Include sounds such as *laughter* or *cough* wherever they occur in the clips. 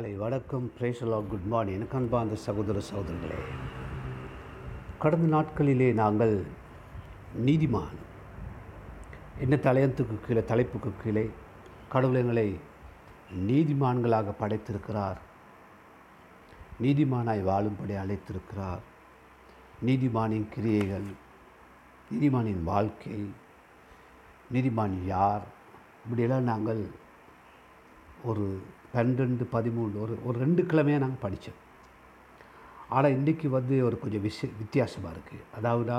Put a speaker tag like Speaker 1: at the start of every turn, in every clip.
Speaker 1: காலை வணக்கம். பிரேசலா good morning எனக்கு அன்பார்ந்த சகோதர சகோதரர்களே கடந்த நாட்களிலே நாங்கள் நீதிமான் என்ன தலையத்துக்கு கீழே தலைப்புக்கு கீழே கடவுள் எங்களை நீதிமான்களாக படைத்திருக்கிறார். நீதிமானாய் வாழும்படி அழைத்திருக்கிறார். நீதிமானின் கிரியைகள் நீதிமானின் வாழ்க்கை நீதிமான் யார்? இப்படியெல்லாம் நாங்கள் ஒரு பன்னெண்டு பதிமூணு ஒரு ஒரு ரெண்டு கிழமையாக நாங்கள் படித்தோம் ஆனால் இன்றைக்கி வந்து ஒரு கொஞ்சம் விஷய வித்தியாசமாக இருக்குது அதாவது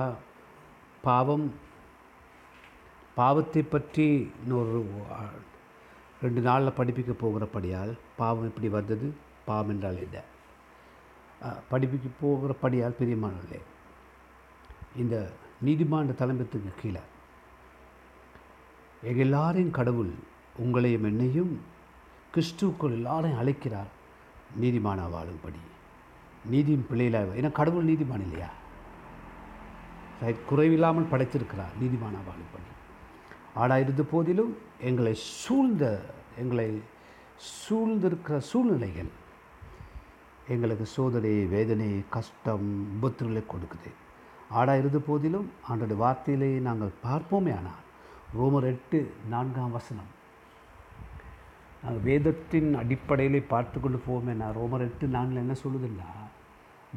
Speaker 1: பாவம் பாவத்தை பற்றி இன்னொரு ரெண்டு நாளில் படிப்பிக்க போகிறபடியால் பாவம் எப்படி வந்தது? பாவம் என்றால் என்ன? படிப்பிக்க போகிறபடியால் பிரியமானவர்களே இந்த நீதிமாண்ட தலைமைத்துக்கு கீழே எங்கள் எல்லாரையும் கடவுள் உங்களையும் என்னையும் கிறிஸ்துக்குள் எல்லாரையும் அழைக்கிறார். நீதிமான வாழும்படி. நீதியின் பிள்ளையில ஏன்னா கடவுள் நீதிமான் இல்லையா? ரைட் குறைவில்லாமல் படைத்திருக்கிறார் நீதிமான வாழும்படி. ஆடாயிருந்த போதிலும் எங்களை சூழ்ந்த எங்களை சூழ்ந்திருக்கிற சூழ்நிலைகள் எங்களுக்கு சோதனை வேதனை கஷ்டம் விபத்துகளை கொடுக்குது. ஆடாயிருந்த இருந்த போதிலும் ஆண்டோட வார்த்தையிலே நாங்கள் பார்ப்போமே ஆனால் ரோமர் எட்டு நான்காம் வசனம். நாங்கள் வேதத்தின் அடிப்படையில் பார்த்து கொண்டு போவோமே. நான் ரோமர் எட்டு நான்கில் என்ன சொல்லுதுன்னா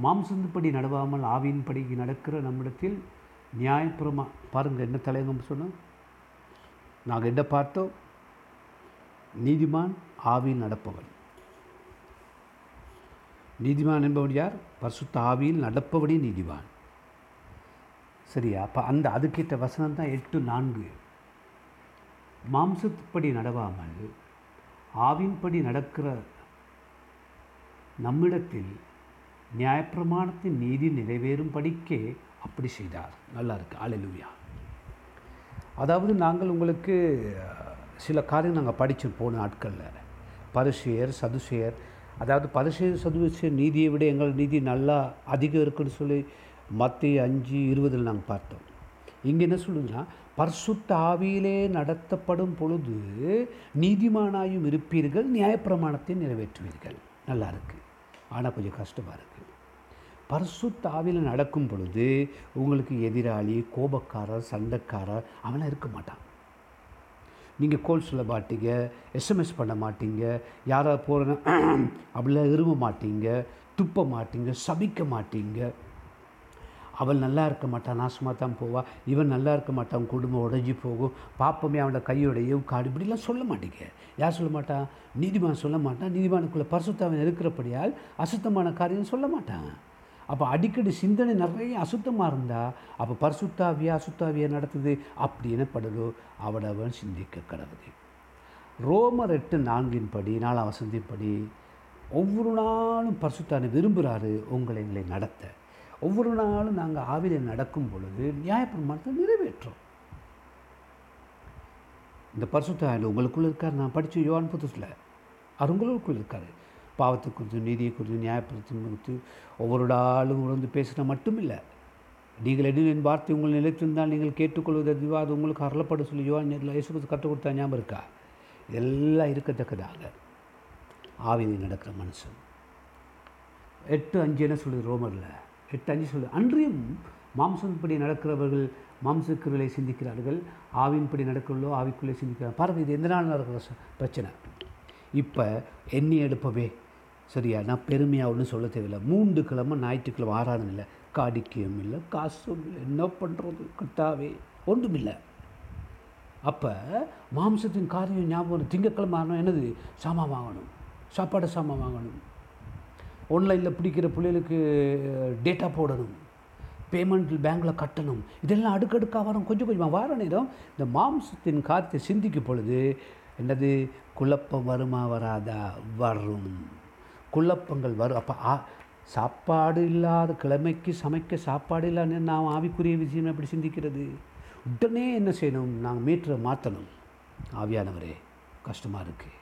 Speaker 1: மாம்சந்தப்படி நடவாமல் ஆவியின்படி நடக்கிற நம்மிடத்தில் நியாயபுரமாக பாருங்கள் என்ன தலைவங்க சொன்னோம் நாங்கள் என்ன பார்த்தோம்? நீதிமான் ஆவியில் நடப்பவன். நீதிமான் என்பவன் யார்? பரிசுத்த ஆவியில் நடப்பவனே நீதிமான். சரியா? அப்போ அந்த அதுக்கேற்ற வசனம் தான் எட்டு நான்கு. மாம்சத்துப்படி நடவாமல் ஆவின்படி நடக்கிற நம்மிடத்தில் நியாயப்பிரமாணத்தின் நீதி நிறைவேறும் படிக்கே அப்படி செய்தார். நல்லா இருக்கு. அலலுவியா அதாவது நாங்கள் உங்களுக்கு சில காரியம் நாங்கள் படித்தோம் போன நாட்களில். பரிசுயர் சதுசெயர் அதாவது பரிசுயர் சதுசெயர் நீதியை விட எங்கள் நீதி நல்லா அதிகம் இருக்குன்னு சொல்லி மத்திய அஞ்சு இருபதில் நாங்கள் பார்த்தோம். இங்கே என்ன சொல்லுதுன்னா பர்சுத்த ஆவியிலே நடத்தப்படும் பொழுது நீதிமானாயும் இருப்பீர்கள் நியாயப்பிரமாணத்தை நிறைவேற்றுவீர்கள். நல்லா இருக்குது ஆனால் கொஞ்சம் கஷ்டமாக இருக்குது பரிசுத்த ஆவியில் நடக்கும் பொழுது உங்களுக்கு எதிராளி கோபக்காரர் சண்டைக்காரர் அவனாக இருக்க மாட்டான். நீங்கள் கோல் சொல்ல மாட்டீங்க எஸ்எம்எஸ் பண்ண மாட்டீங்க யாராவது போகிறேன்னா *clears throat* அப்படிலாம் விரும்ப மாட்டீங்க துப்ப மாட்டீங்க சபிக்க மாட்டீங்க. அவள் நல்லா இருக்க மாட்டான் நாசமாக தான் போவாள் இவன் நல்லா இருக்க மாட்டான் குடும்பம் உடஞ்சி போகும். பாப்பமே அவனோட கையோடைய காடு இப்படிலாம் சொல்ல மாட்டேங்க. யார் சொல்ல மாட்டான் நீதிமான் சொல்ல மாட்டான். நீதிமானுக்குள்ளே பரிசுத்தாவன் இருக்கிறபடியால் அசுத்தமான காரியம் சொல்ல மாட்டான். அப்போ அடிக்கடி சிந்தனை நிறைய அசுத்தமாக இருந்தால் அப்போ பரிசுத்தாவியா அசுத்தாவியா நடத்துது அப்படி எனப்படுதோ அவடவன் சிந்திக்க கடவுது. ரோமர் எட்டு நான்கின் படி நாலாம் வசந்தின் படி ஒவ்வொரு நாளும் பரிசுத்தானை விரும்புகிறாரு உங்களை எங்களை நடத்த. ஒவ்வொரு நாளும் நாங்கள் ஆவியில் நடக்கும் பொழுது நியாயப்பிரமாணத்தை நிறைவேற்றோம் இந்த பரிசுத்தாயில் உங்களுக்குள்ளே இருக்கார். நான் படித்த யோன் புதுசில் அவர் இருக்கார். பாவத்தை குறித்து நீதியை குறித்து நியாயப்படுத்தி குறித்து ஒவ்வொரு ஆளும் உணர்ந்து பேசினா மட்டும் இல்லை நீங்கள் எது என் வார்த்தை உங்கள் நிலைத்திருந்தால் நீங்கள் கேட்டுக்கொள்வது அதுவா அது உங்களுக்கு அருளப்பட சொல்லி யோன் நேரில் இயேசு கற்றுக் கொடுத்தா ஞாபகம் இருக்கா? எல்லாம் இருக்கத்தக்கதாக ஆவியில் நடக்கிற மனுஷன். எட்டு அஞ்சு என்ன சொல்லுது ரோமரில்? எட்டு அஞ்சு சொல்லு அன்றியும் மாம்சப்படி நடக்கிறவர்கள் மாம்சக்கிரலை சிந்திக்கிறார்கள். ஆவின்படி நடக்கிறோ ஆவிக்குள்ளே சிந்திக்கிறார் பாருங்க இது எந்த நாள் நடக்கிற பிரச்சனை. இப்போ எண்ணி எடுப்பவே சரியா? நான் பெருமையாக ஒன்றும் சொல்ல தேவையில்லை. மூன்று கிழமை ஞாயிற்றுக்கிழமை ஆறாதும் இல்லை. காடிக்கையும் இல்லை காசும் இல்லை. என்ன பண்ணுறது கட்டாவே ஒன்றும் இல்லை. அப்போ மாம்சத்தின் காரியம் ஞாபகம் திங்கக்கிழமை ஆகணும் என்னது? சாமான் வாங்கணும். சாப்பாடு சாமான் வாங்கணும். ஆன்லைனில் பிடிக்கிற பிள்ளைகளுக்கு டேட்டா போடணும். பேமெண்ட் பேங்க்கில் கட்டணும். இதெல்லாம் அடுக்கடுக்காக வரும். கொஞ்சம் கொஞ்சமாக வார நேரம் இந்த மாம்சத்தின் காரியத்தை சிந்திக்கும் பொழுது என்னது? குழப்பம் வருமா வராதா? வரும். குழப்பங்கள் வரும். அப்போ ஆ சாப்பாடு இல்லாத கிழமைக்கு சமைக்க சாப்பாடு இல்லான்னு நான் ஆவிக்குரிய விஷயம் எப்படி சிந்திக்கிறது? உடனே என்ன செய்யணும்? நாங்கள் மீட்டரை மாற்றணும். ஆவியானவரே கஷ்டமாக இருக்குது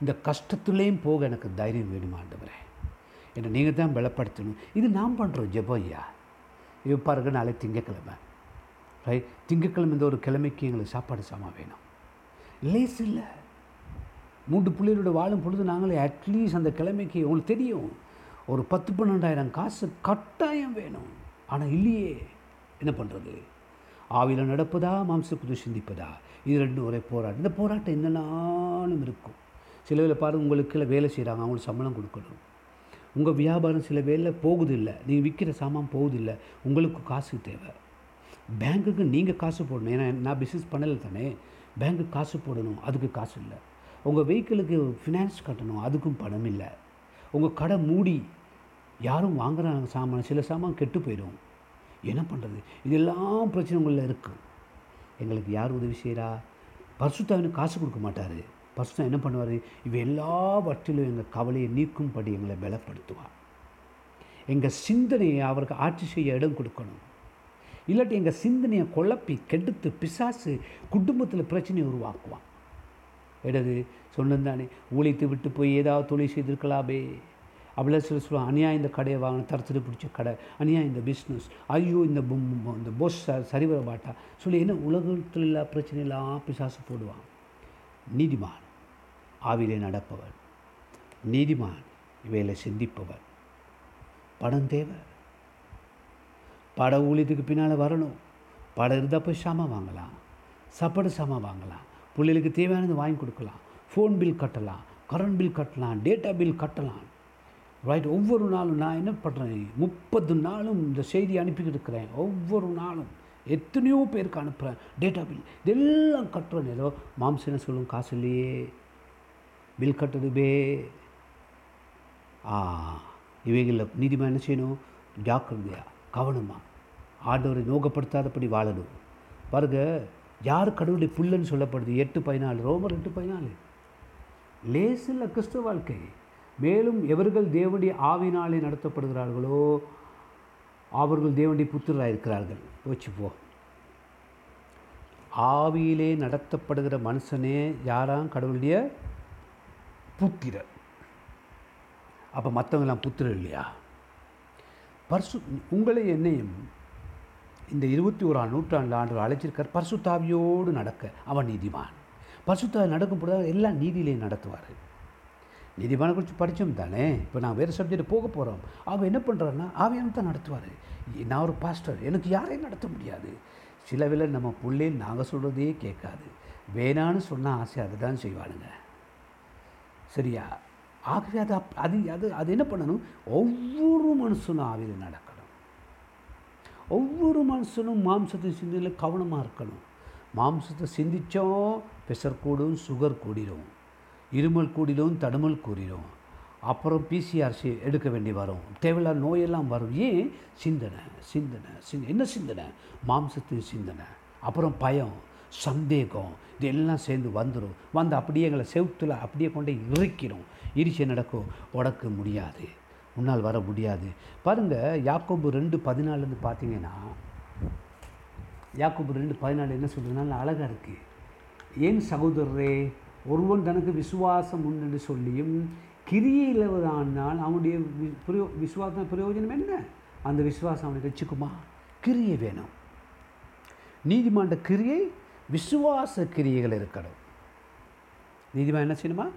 Speaker 1: இந்த கஷ்டத்துலேயும் போக எனக்கு தைரியம் வேணுமாண்டவரே. என்னை நீங்கள் தான் பலப்படுத்தணும். இது நாம் பண்ணுறோம் ஜெபம் ஐயா இப்போ பாருங்க நாளை திங்கக்கிழமை. ரைட் திங்கக்கிழமை இந்த ஒரு கிழமைக்கு எங்களுக்கு சாப்பாடு சாமான் வேணும். லேஸ் இல்லை. மூன்று பிள்ளைகளோட வாழும் பொழுது நாங்களே அட்லீஸ்ட் அந்த கிழமைக்கு உங்களுக்கு தெரியும் ஒரு பத்து பன்னெண்டாயிரம் காசு கட்டாயம் வேணும். ஆனால் இல்லையே. என்ன பண்ணுறது ஆவியில் நடப்பதா மாம்சக்குது சிந்திப்பதா? இது ரெண்டும் ஒரே போராட்டம். இந்த போராட்டம் என்னென்னாலும் இருக்கும். சில வேலை பாருங்கள் உங்களுக்கு வேலை செய்கிறாங்க அவங்களுக்கு சம்பளம் கொடுக்கணும். உங்கள் வியாபாரம் சில வேலை போகுது இல்லை நீங்கள் விற்கிற சாமான் போகுது இல்லை உங்களுக்கு காசு தேவை. பேங்க்குக்கு நீங்கள் காசு போடணும். ஏன்னா நான் பிஸ்னஸ் பண்ணலை தானே. பேங்க்குக்கு காசு போடணும். அதுக்கு காசு இல்லை. உங்கள் வெஹிக்கிளுக்கு ஃபினான்ஸ் கட்டணும். அதுக்கும் பணம் இல்லை. உங்கள் கடை மூடி யாரும் வாங்குறாங்க சாமான் சில சாமான் கெட்டு போயிடும். என்ன பண்ணுறது இதெல்லாம் பிரச்சனை உங்களில் இருக்குது எங்களுக்கு யார் உதவி செய்கிறா பரிசுத்தாவினுக்கு காசு கொடுக்க மாட்டார். பரிசுத்தா என்ன பண்ணுவார்? இவ எல்லாவற்றிலும் எங்கள் கவலையை நீக்கும்படி எங்களை பலப்படுத்துவார் எங்கள் சிந்தனையை அவருக்கு ஆட்சி செய்ய இடம் கொடுக்கணும். இல்லாட்டி எங்கள் சிந்தனையை குழப்பி கெடுத்து பிசாசு குடும்பத்தில் பிரச்சனையை உருவாக்குவான் இடது சொன்னதானே ஊழித்து விட்டு போய் ஏதாவது தொழில் செய்திருக்கலாமே. அப்படிலாம் சில சொல்லுவாங்க அநியாயம் இந்த கடையை வாங்கின தரத்தில் பிடிச்ச கடை. அநியாயம் இந்த பிஸ்னஸ் ஐயோ இந்த இந்த பொஸ் சரி வர மாட்டா. சொல்லி என்ன உலகத்தில் எல்லா பிரச்சனையெல்லாம் பிசாசு போடுவான். நீதிமான். ஆவிலே நடப்பவன் நீதிமான் இவையில் சிந்திப்பவர். பணம் தேவை. பட ஊழியத்துக்கு பின்னால் வரணும். படம் இருந்தால் போய் சாமான் வாங்கலாம். சாப்பாடு சாமான் வாங்கலாம். பிள்ளைகளுக்கு தேவையானது வாங்கி கொடுக்கலாம். ஃபோன் பில் கட்டலாம். கரண்ட் பில் கட்டலாம். டேட்டா பில் கட்டலாம். ரைட் ஒவ்வொரு நாளும் நான் என்ன பண்ணுறேன் முப்பது நாளும் இந்த செய்தி அனுப்பிக்கிட்டு இருக்கிறேன். ஒவ்வொரு நாளும். எத்தனையோ பேருக்கு அனுப்புகிறேன் டேட்டா பில் இதெல்லாம் கட்டுறேன் ஏதோ மாம்சம் என்ன சொல்லும்? காசு இல்லையே. பில் கட்டுறது பே. ஆ இவைகளில் நீதிமா என்ன செய்யணும்? ஜாக்கிரதையா கவனமாக ஆண்டவரை நோக்கப்படுத்தாதபடி வாழணும். பாருங்க யார் கடவுளுடைய புல்லன்னு சொல்லப்படுது? எட்டு பதினாலு ரோமர் எட்டு பதினாலு. லேசில் கிறிஸ்துவ வாழ்க்கை. மேலும் எவர்கள் தேவனுடைய ஆவினாலே நடத்தப்படுகிறார்களோ அவர்கள் தேவனுடைய புத்திராக இருக்கிறார்கள். யோசிச்சுப்போ ஆவியிலே நடத்தப்படுகிற மனுஷனே யாராம்? கடவுளுடைய புத்திரர். அப்போ மற்றவங்களாம் புத்திரர் இல்லையா? பர்சு உங்களை என்னையும் இந்த இருபத்தி ஓராம் நூற்றாண்டு ஆண்டு அழைச்சிருக்கார். பர்சுத்தாவியோடு நடக்க அவன் நீதிமான். பர்சுத்தாவி நடக்கும் பொழுது எல்லாம் நீதியிலே நடத்துவார். நீதிமான குறித்து படித்தோம் தானே? இப்போ நான் வேறு சப்ஜெக்ட் போக போகிறோம் அவன் என்ன பண்ணுறாருன்னா அவையான தான் நடத்துவார். நான் ஒரு பாஸ்டர் எனக்கு யாரையும் நடத்த முடியாது. சில நம்ம பிள்ளை நாங்கள் சொல்கிறதே கேட்காது. வேணான்னு சொன்னால் ஆசை அதை தான் செய்வானுங்க. சரியா? ஆகவே அது அப் அது அது அது என்ன பண்ணணும்? ஒவ்வொரு மனுஷனும் ஆவியில் நடக்கணும். ஒவ்வொரு மனுஷனும் மாம்சத்தை சிந்தனையில் கவனமாக இருக்கணும். மாம்சத்தை சிந்தித்தோம் ப்ரெஷர் கூடும் சுகர் கூடிடும் இருமல் கூடிடும் தடுமல் கூடிடும் அப்புறம் பிசிஆர்சி எடுக்க வேண்டி வரும். தேவையில்லாத நோயெல்லாம் வரும். ஏன்? சிந்தனை சிந்தனை சிந்த என்ன சிந்தனை? மாம்சத்தின் சிந்தனை. அப்புறம் பயம். சந்தேகம் இது எல்லாம் சேர்ந்து வந்துடும் வந்து அப்படியே எங்களை செவுத்தில் அப்படியே கொண்டு இறுக்கிடும் இரிச்சு நடக்கும் உடக்க முடியாது. உன்னால் வர முடியாது. பாருங்கள் யாக்கோபு ரெண்டு பதினாலுன்னு பார்த்தீங்கன்னா யாக்கோபு ரெண்டு பதினாலு என்ன சொல்கிறதுனால அழகாக இருக்குது ஏன் சகோதரரே ஒருவன் தனக்கு விசுவாசம் உண்டு சொல்லியும் கிரியையில்தான் அவனுடைய வி- பிரயோ விசுவாசம் பிரயோஜனம் என்ன? அந்த விசுவாசம் அவனுக்கு வச்சுக்குமா கிரியை வேணும். நீதிமாண்ட கிரியை விசுவாச கிரியைகள் இருக்கணும். நீதிமான் என்ன செய்யணுமா?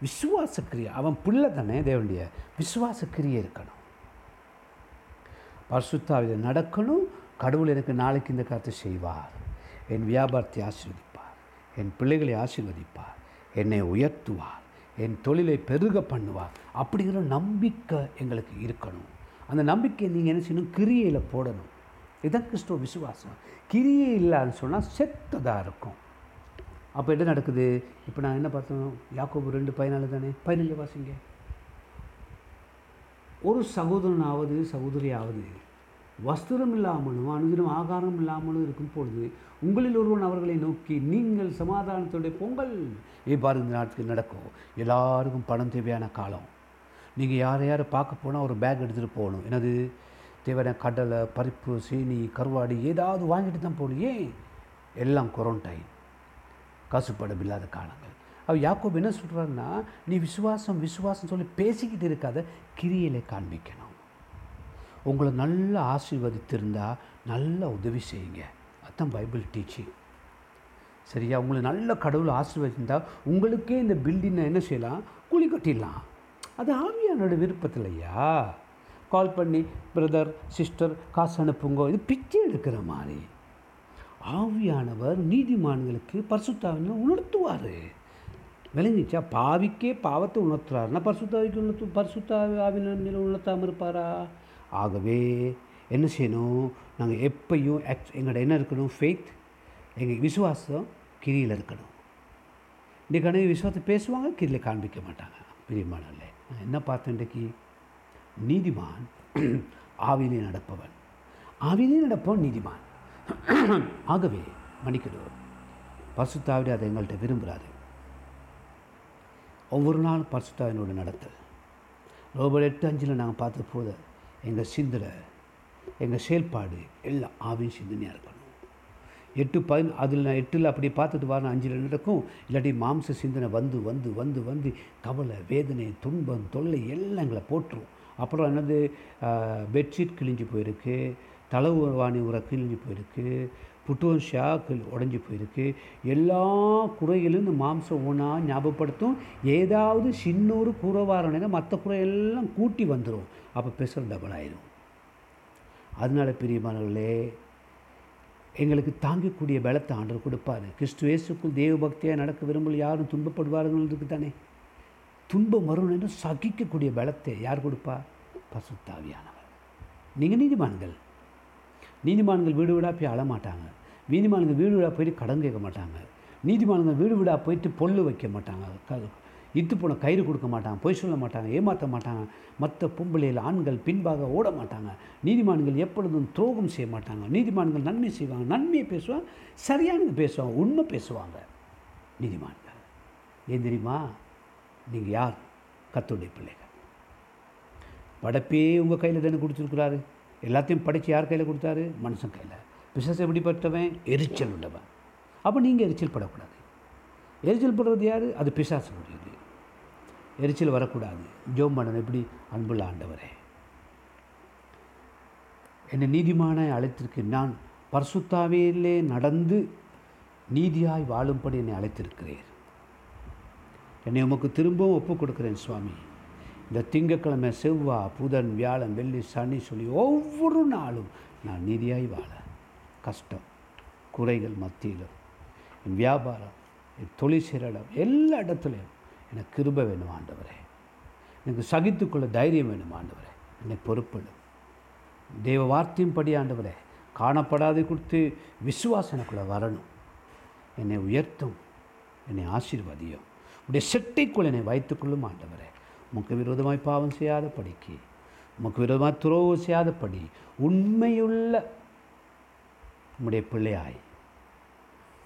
Speaker 1: விசுவாச கிரியை அவன் பிள்ளை தானே தேவனுடைய. விசுவாச கிரியை இருக்கணும் பரிசுத்தாவில் நடக்கணும். கடவுள் எனக்கு நாளைக்கு இந்த காலத்தை செய்வார். என் வியாபாரத்தை ஆசீர்வதிப்பார். என் பிள்ளைகளை ஆசீர்வதிப்பார். என்னை உயர்த்துவார். என் தொழிலை பெருக பண்ணுவார். அப்படிங்கிற நம்பிக்கை எங்களுக்கு இருக்கணும். அந்த நம்பிக்கையை நீங்கள் என்ன செய்யணும்? கிரியையில் போடணும். இதான் கிறிஸ்துவ விசுவாசம். கிரியே இல்லைன்னு சொன்னால் செத்ததாக இருக்கும். அப்போ என்ன நடக்குது? இப்போ நான் என்ன பார்த்தோம்? யாக்கோபு ரெண்டு பதினாலு தானே? பதினஞ்சு வாசிங்க. ஒரு சகோதரனாவது சகோதரியாவது வஸ்திரம் இல்லாமலும் அனுதினம் ஆகாரம் இல்லாமலும் இருக்கும் பொழுது உங்களில் ஒருவன் அவர்களை நோக்கி நீங்கள் சமாதானத்துடைய பொங்கல் இவ்வாறு இந்த நாட்டுக்கு நடக்கும். எல்லாருக்கும் பணம் தேவையான காலம். நீங்கள் யாரை யாரை பார்க்க போனால் ஒரு பேக் எடுத்துகிட்டு போகணும். எனது தேவையான கடலை பருப்பு சீனி கருவாடு ஏதாவது வாங்கிட்டு தான் போகணும் ஏன் எல்லாம் கொரோன்டைன் காசுப்படம் இல்லாத காலங்கள். அவர் யாக்கோப் என்ன சொல்கிறாருன்னா நீ விசுவாசம் விசுவாசம் சொல்லி பேசிக்கிட்டு இருக்காத கிரியலை காண்பிக்கணும். உங்களை நல்லா ஆசீர்வதித்திருந்தா நல்லா உதவி செய்யுங்க. அதுதான் பைபிள் டீச்சிங். சரியா? உங்களை நல்ல கடவுள் ஆசீர்வதிச்சிருந்தா உங்களுக்கே இந்த பில்டிங்கை என்ன செய்யலாம்? குழி கட்டிடலாம். அது ஆவியானோட விருப்பத்தில் ஐயா கால் பண்ணி பிரதர் சிஸ்டர் காசு அனுப்புங்க. இது பிச்சை எடுக்கிற மாதிரி. ஆவியானவர் நீதிமான்களுக்கு பரிசுத்தாவின உணர்த்துவார். விளங்கிச்சா பாவிக்கே பாவத்தை உணர்த்துறாருன்னா பரிசுத்தாவிக்கு உணர்த்து பரிசுத்தாவின மேலே உணர்த்தாமல் இருப்பாரா? ஆகவே என்ன செய்யணும்? நாங்கள் எப்பையும் எக்ஸ் எங்களோட என்ன இருக்கணும்? ஃபெய்த் எங்கள் விசுவாசம் கிரியில் இருக்கணும். இன்றைக்கு அனைவரும் விசுவாசத்தை பேசுவாங்க கிரியில் காண்பிக்க மாட்டாங்க. பிரியமானல்ல நான் என்ன பார்த்தேன் இன்றைக்கு நீதிமான் ஆவிலே நடப்பவன். ஆவிலே நடப்பவன் நீதிமான். ஆகவே மன்னிக்கணும் பர்சுத்தாவிட அதை எங்கள்கிட்ட விரும்புகிறாரு ஒவ்வொரு நாளும் பரிசுத்தாவினோட நடத்தல் ரோபர் எட்டு அஞ்சில் நாங்கள் பார்த்த போது எங்கள் சிந்தனை எங்கள் செயல்பாடு எல்லாம் ஆவின் சிந்தனையாக இருக்கணும். எட்டு பதின அதில் நான் எட்டில் அப்படி பார்த்துட்டு வரணும் அஞ்சில் நடக்கும். இல்லாட்டி மாம்ச சிந்தனை வந்து வந்து வந்து வந்து கவலை வேதனை துன்பம் தொல்லை எல்லாம் எங்களை போட்டுரும் அப்புறம் என்னது பெட்ஷீட் கிழிஞ்சு போயிருக்கு தலவாணி உரை கிழிஞ்சு போயிருக்கு புட்டுவன் ஷா உடஞ்சி போயிருக்கு. எல்லா குறைகளும் இந்த மாம்சம் ஒன்றா ஞாபகப்படுத்தும். ஏதாவது சின்னொரு குறைவாரணைனா மற்ற குறையெல்லாம் கூட்டி வந்துடும் அப்போ பெசல் டபுள் ஆயிரும். அதனால பிரியமானவர்களே எங்களுக்கு தாங்கக்கூடிய பலத்தை ஆண்டர் கொடுப்பார். கிறிஸ்துவேசுக்குள் தேவ பக்தியாக நடக்க விரும்பல யாரும் துன்பப்படுவார்கள் தானே? துன்பம் வரும் என்று சகிக்கக்கூடிய பலத்தை யார் கொடுப்பா? பசுத்தாவியானவர். நீங்கள் நீதிமான்கள். நீதிமான்கள் வீடு வீடாக போய் அழமாட்டாங்க நீதிமான்கள் வீடு வீடாக போயிட்டு கடன் கேட்க மாட்டாங்க. நீதிமான்கள் வீடு வீடாக போயிட்டு பொல்லு வைக்க மாட்டாங்க. க இத்து போன கயிறு கொடுக்க மாட்டாங்க பொய் சொல்ல மாட்டாங்க ஏமாற்ற மாட்டாங்க. மற்ற பொம்பளையில் ஆண்கள் பின்பாக ஓட மாட்டாங்க. நீதிமான்கள் எப்பொழுதும் துரோகம் செய்ய மாட்டாங்க. நீதிமான்கள் நன்மை செய்வாங்க. நன்மையை பேசுவாங்க சரியானது பேசுவாங்க உண்மை பேசுவாங்க. நீதிமான்கள். ஏன் தெரியுமா? நீங்கள் யார்? கத்துடைய பிள்ளைகள். படைப்பே உங்கள் கையில் தானே கொடுத்துருக்குறாரு. எல்லாத்தையும் படைத்து யார் கையில் கொடுத்தாரு? மனுஷன் கையில். பிசஸ் எப்படிப்பட்டவன்? எரிச்சல் உள்ளவன். அப்போ நீங்கள் எரிச்சல் படக்கூடாது. எரிச்சல் படுறது யார்? அது பிசாசுடையது எரிச்சல் வரக்கூடாது. ஜோம் பண்ணணும் எப்படி அன்புள்ள ஆண்டவரே. என்னை நீதிமான அழைத்திருக்கு. நான் பரிசுத்தாவிலே நடந்து நீதியாய் வாழும்படி என்னை அழைத்திருக்கிறேன் என்னை உமக்கு திரும்பவும் ஒப்பு கொடுக்குறேன் சுவாமி. இந்த திங்கக்கிழமை செவ்வா புதன் வியாழன் வெள்ளி சனி சொல்லி ஒவ்வொரு நாளும் நான் நீதியாய் வாழ. கஷ்டம் குறைகள் மத்தியிலும் என் வியாபாரம் என் தொழில் செய்கிற இடம் எல்லா இடத்துலையும் எனக்கு கிருப வேணும் ஆண்டவரே. எனக்கு சகித்துக்கொள்ள தைரியம் வேணும் ஆண்டவரே. என்னை பொறுப்பிடும் தேவ வார்த்தையும் படி ஆண்டவரே காணப்படாத கொடுத்து விசுவாசம் எனக்குள்ளே வரணும். என்னை உயர்த்தும் என்னை ஆசீர்வதியும். உடைய செட்டைக்குள் என்னை வைத்துக்கொள்ளும் ஆண்டவரே. உமக்கு விரோதமாய் பாவம் செய்யாத படிக்கு உமக்கு விரோதமாக துரோகம் செய்யாத படி உண்மையுள்ள உம்முடைய பிள்ளையாய்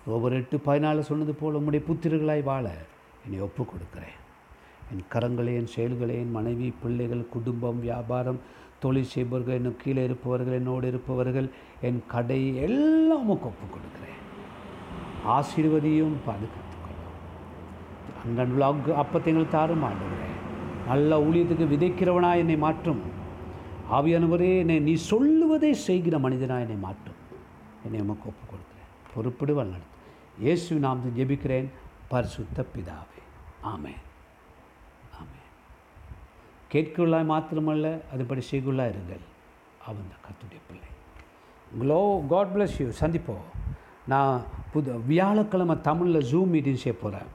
Speaker 1: ஒவ்வொரு எட்டு பதினாலு சொன்னது போல் உம்முடைய புத்திரர்களாய் வாழ என்னை ஒப்புக் கொடுக்குறேன் என் கரங்களே என் செயல்களே என் மனைவி பிள்ளைகள் குடும்பம் வியாபாரம் தொழில் செய்பவர்கள் இன்னும் கீழே இருப்பவர்கள் என்னோடு இருப்பவர்கள் என் கடை எல்லாம் உமக்கு ஒப்பு கொடுக்குறேன் ஆசீர்வதியும் பாதுகாப்பு அங்கன் அங்கு எங்களுக்கு தாரும் ஆண்டுகிறேன் நல்ல ஊழியத்துக்கு விதைக்கிறவனா என்னை மாற்றும். ஆவியானவரே என்னை நீ சொல்லுவதை செய்கிற மனிதனா என்னை மாற்றும். என்னை உமக்கு ஒப்பு கொடுக்குறேன் பொறுப்பிடுவல் நடத்து. இயேசு நாம் ஜெபிக்கிறேன். பரிசுத்த பிதாவே. ஆமே ஆமே கேட்குள்ளாய் மாத்திரமல்ல அதுபடி செய்குள்ளா இருங்கள். அவன் தான் கத்துடைய பிள்ளை. க்ளோ காட் பிளஸ் யூ சந்திப்போம். நான் புது வியாழக்கிழமை தமிழில் ஜூம் மீட்டிங் செய்ய போகிறேன்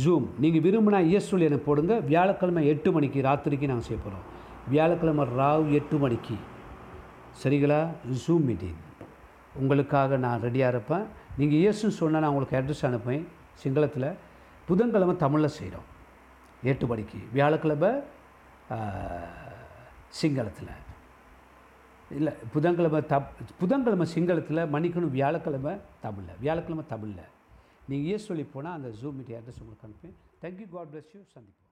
Speaker 1: ஜூம் நீங்கள் விரும்பினா எஸ் எனக்கு போடுங்க. வியாழக்கிழமை எட்டு மணிக்கு ராத்திரிக்கு நாங்கள் செய்ய போகிறோம் வியாழக்கிழமை ராவ் எட்டு மணிக்கு. சரிங்களா? ஜூம் மீட்டிங் உங்களுக்காக நான் ரெடியாக இருப்பேன். நீங்கள் இயேசுன்னு சொன்னால் நான் உங்களுக்கு அட்ரஸ் அனுப்பேன் சிங்களத்தில். புதன்கிழமை தமிழில் செய்கிறோம் எட்டு மணிக்கு. வியாழக்கிழமை சிங்களத்தில். இல்லை புதன்கிழமை தப் புதன்கிழமை சிங்களத்தில் மன்னிக்கணும் வியாழக்கிழமை தமிழில். வியாழக்கிழமை தமிழில். நீங்கள் இயேசு சொல்லி போனால் அந்த ஜூம் மீட்டிங் அட்ரஸ் உங்களுக்கு அனுப்பேன் thank you God bless you சந்திப்போம்.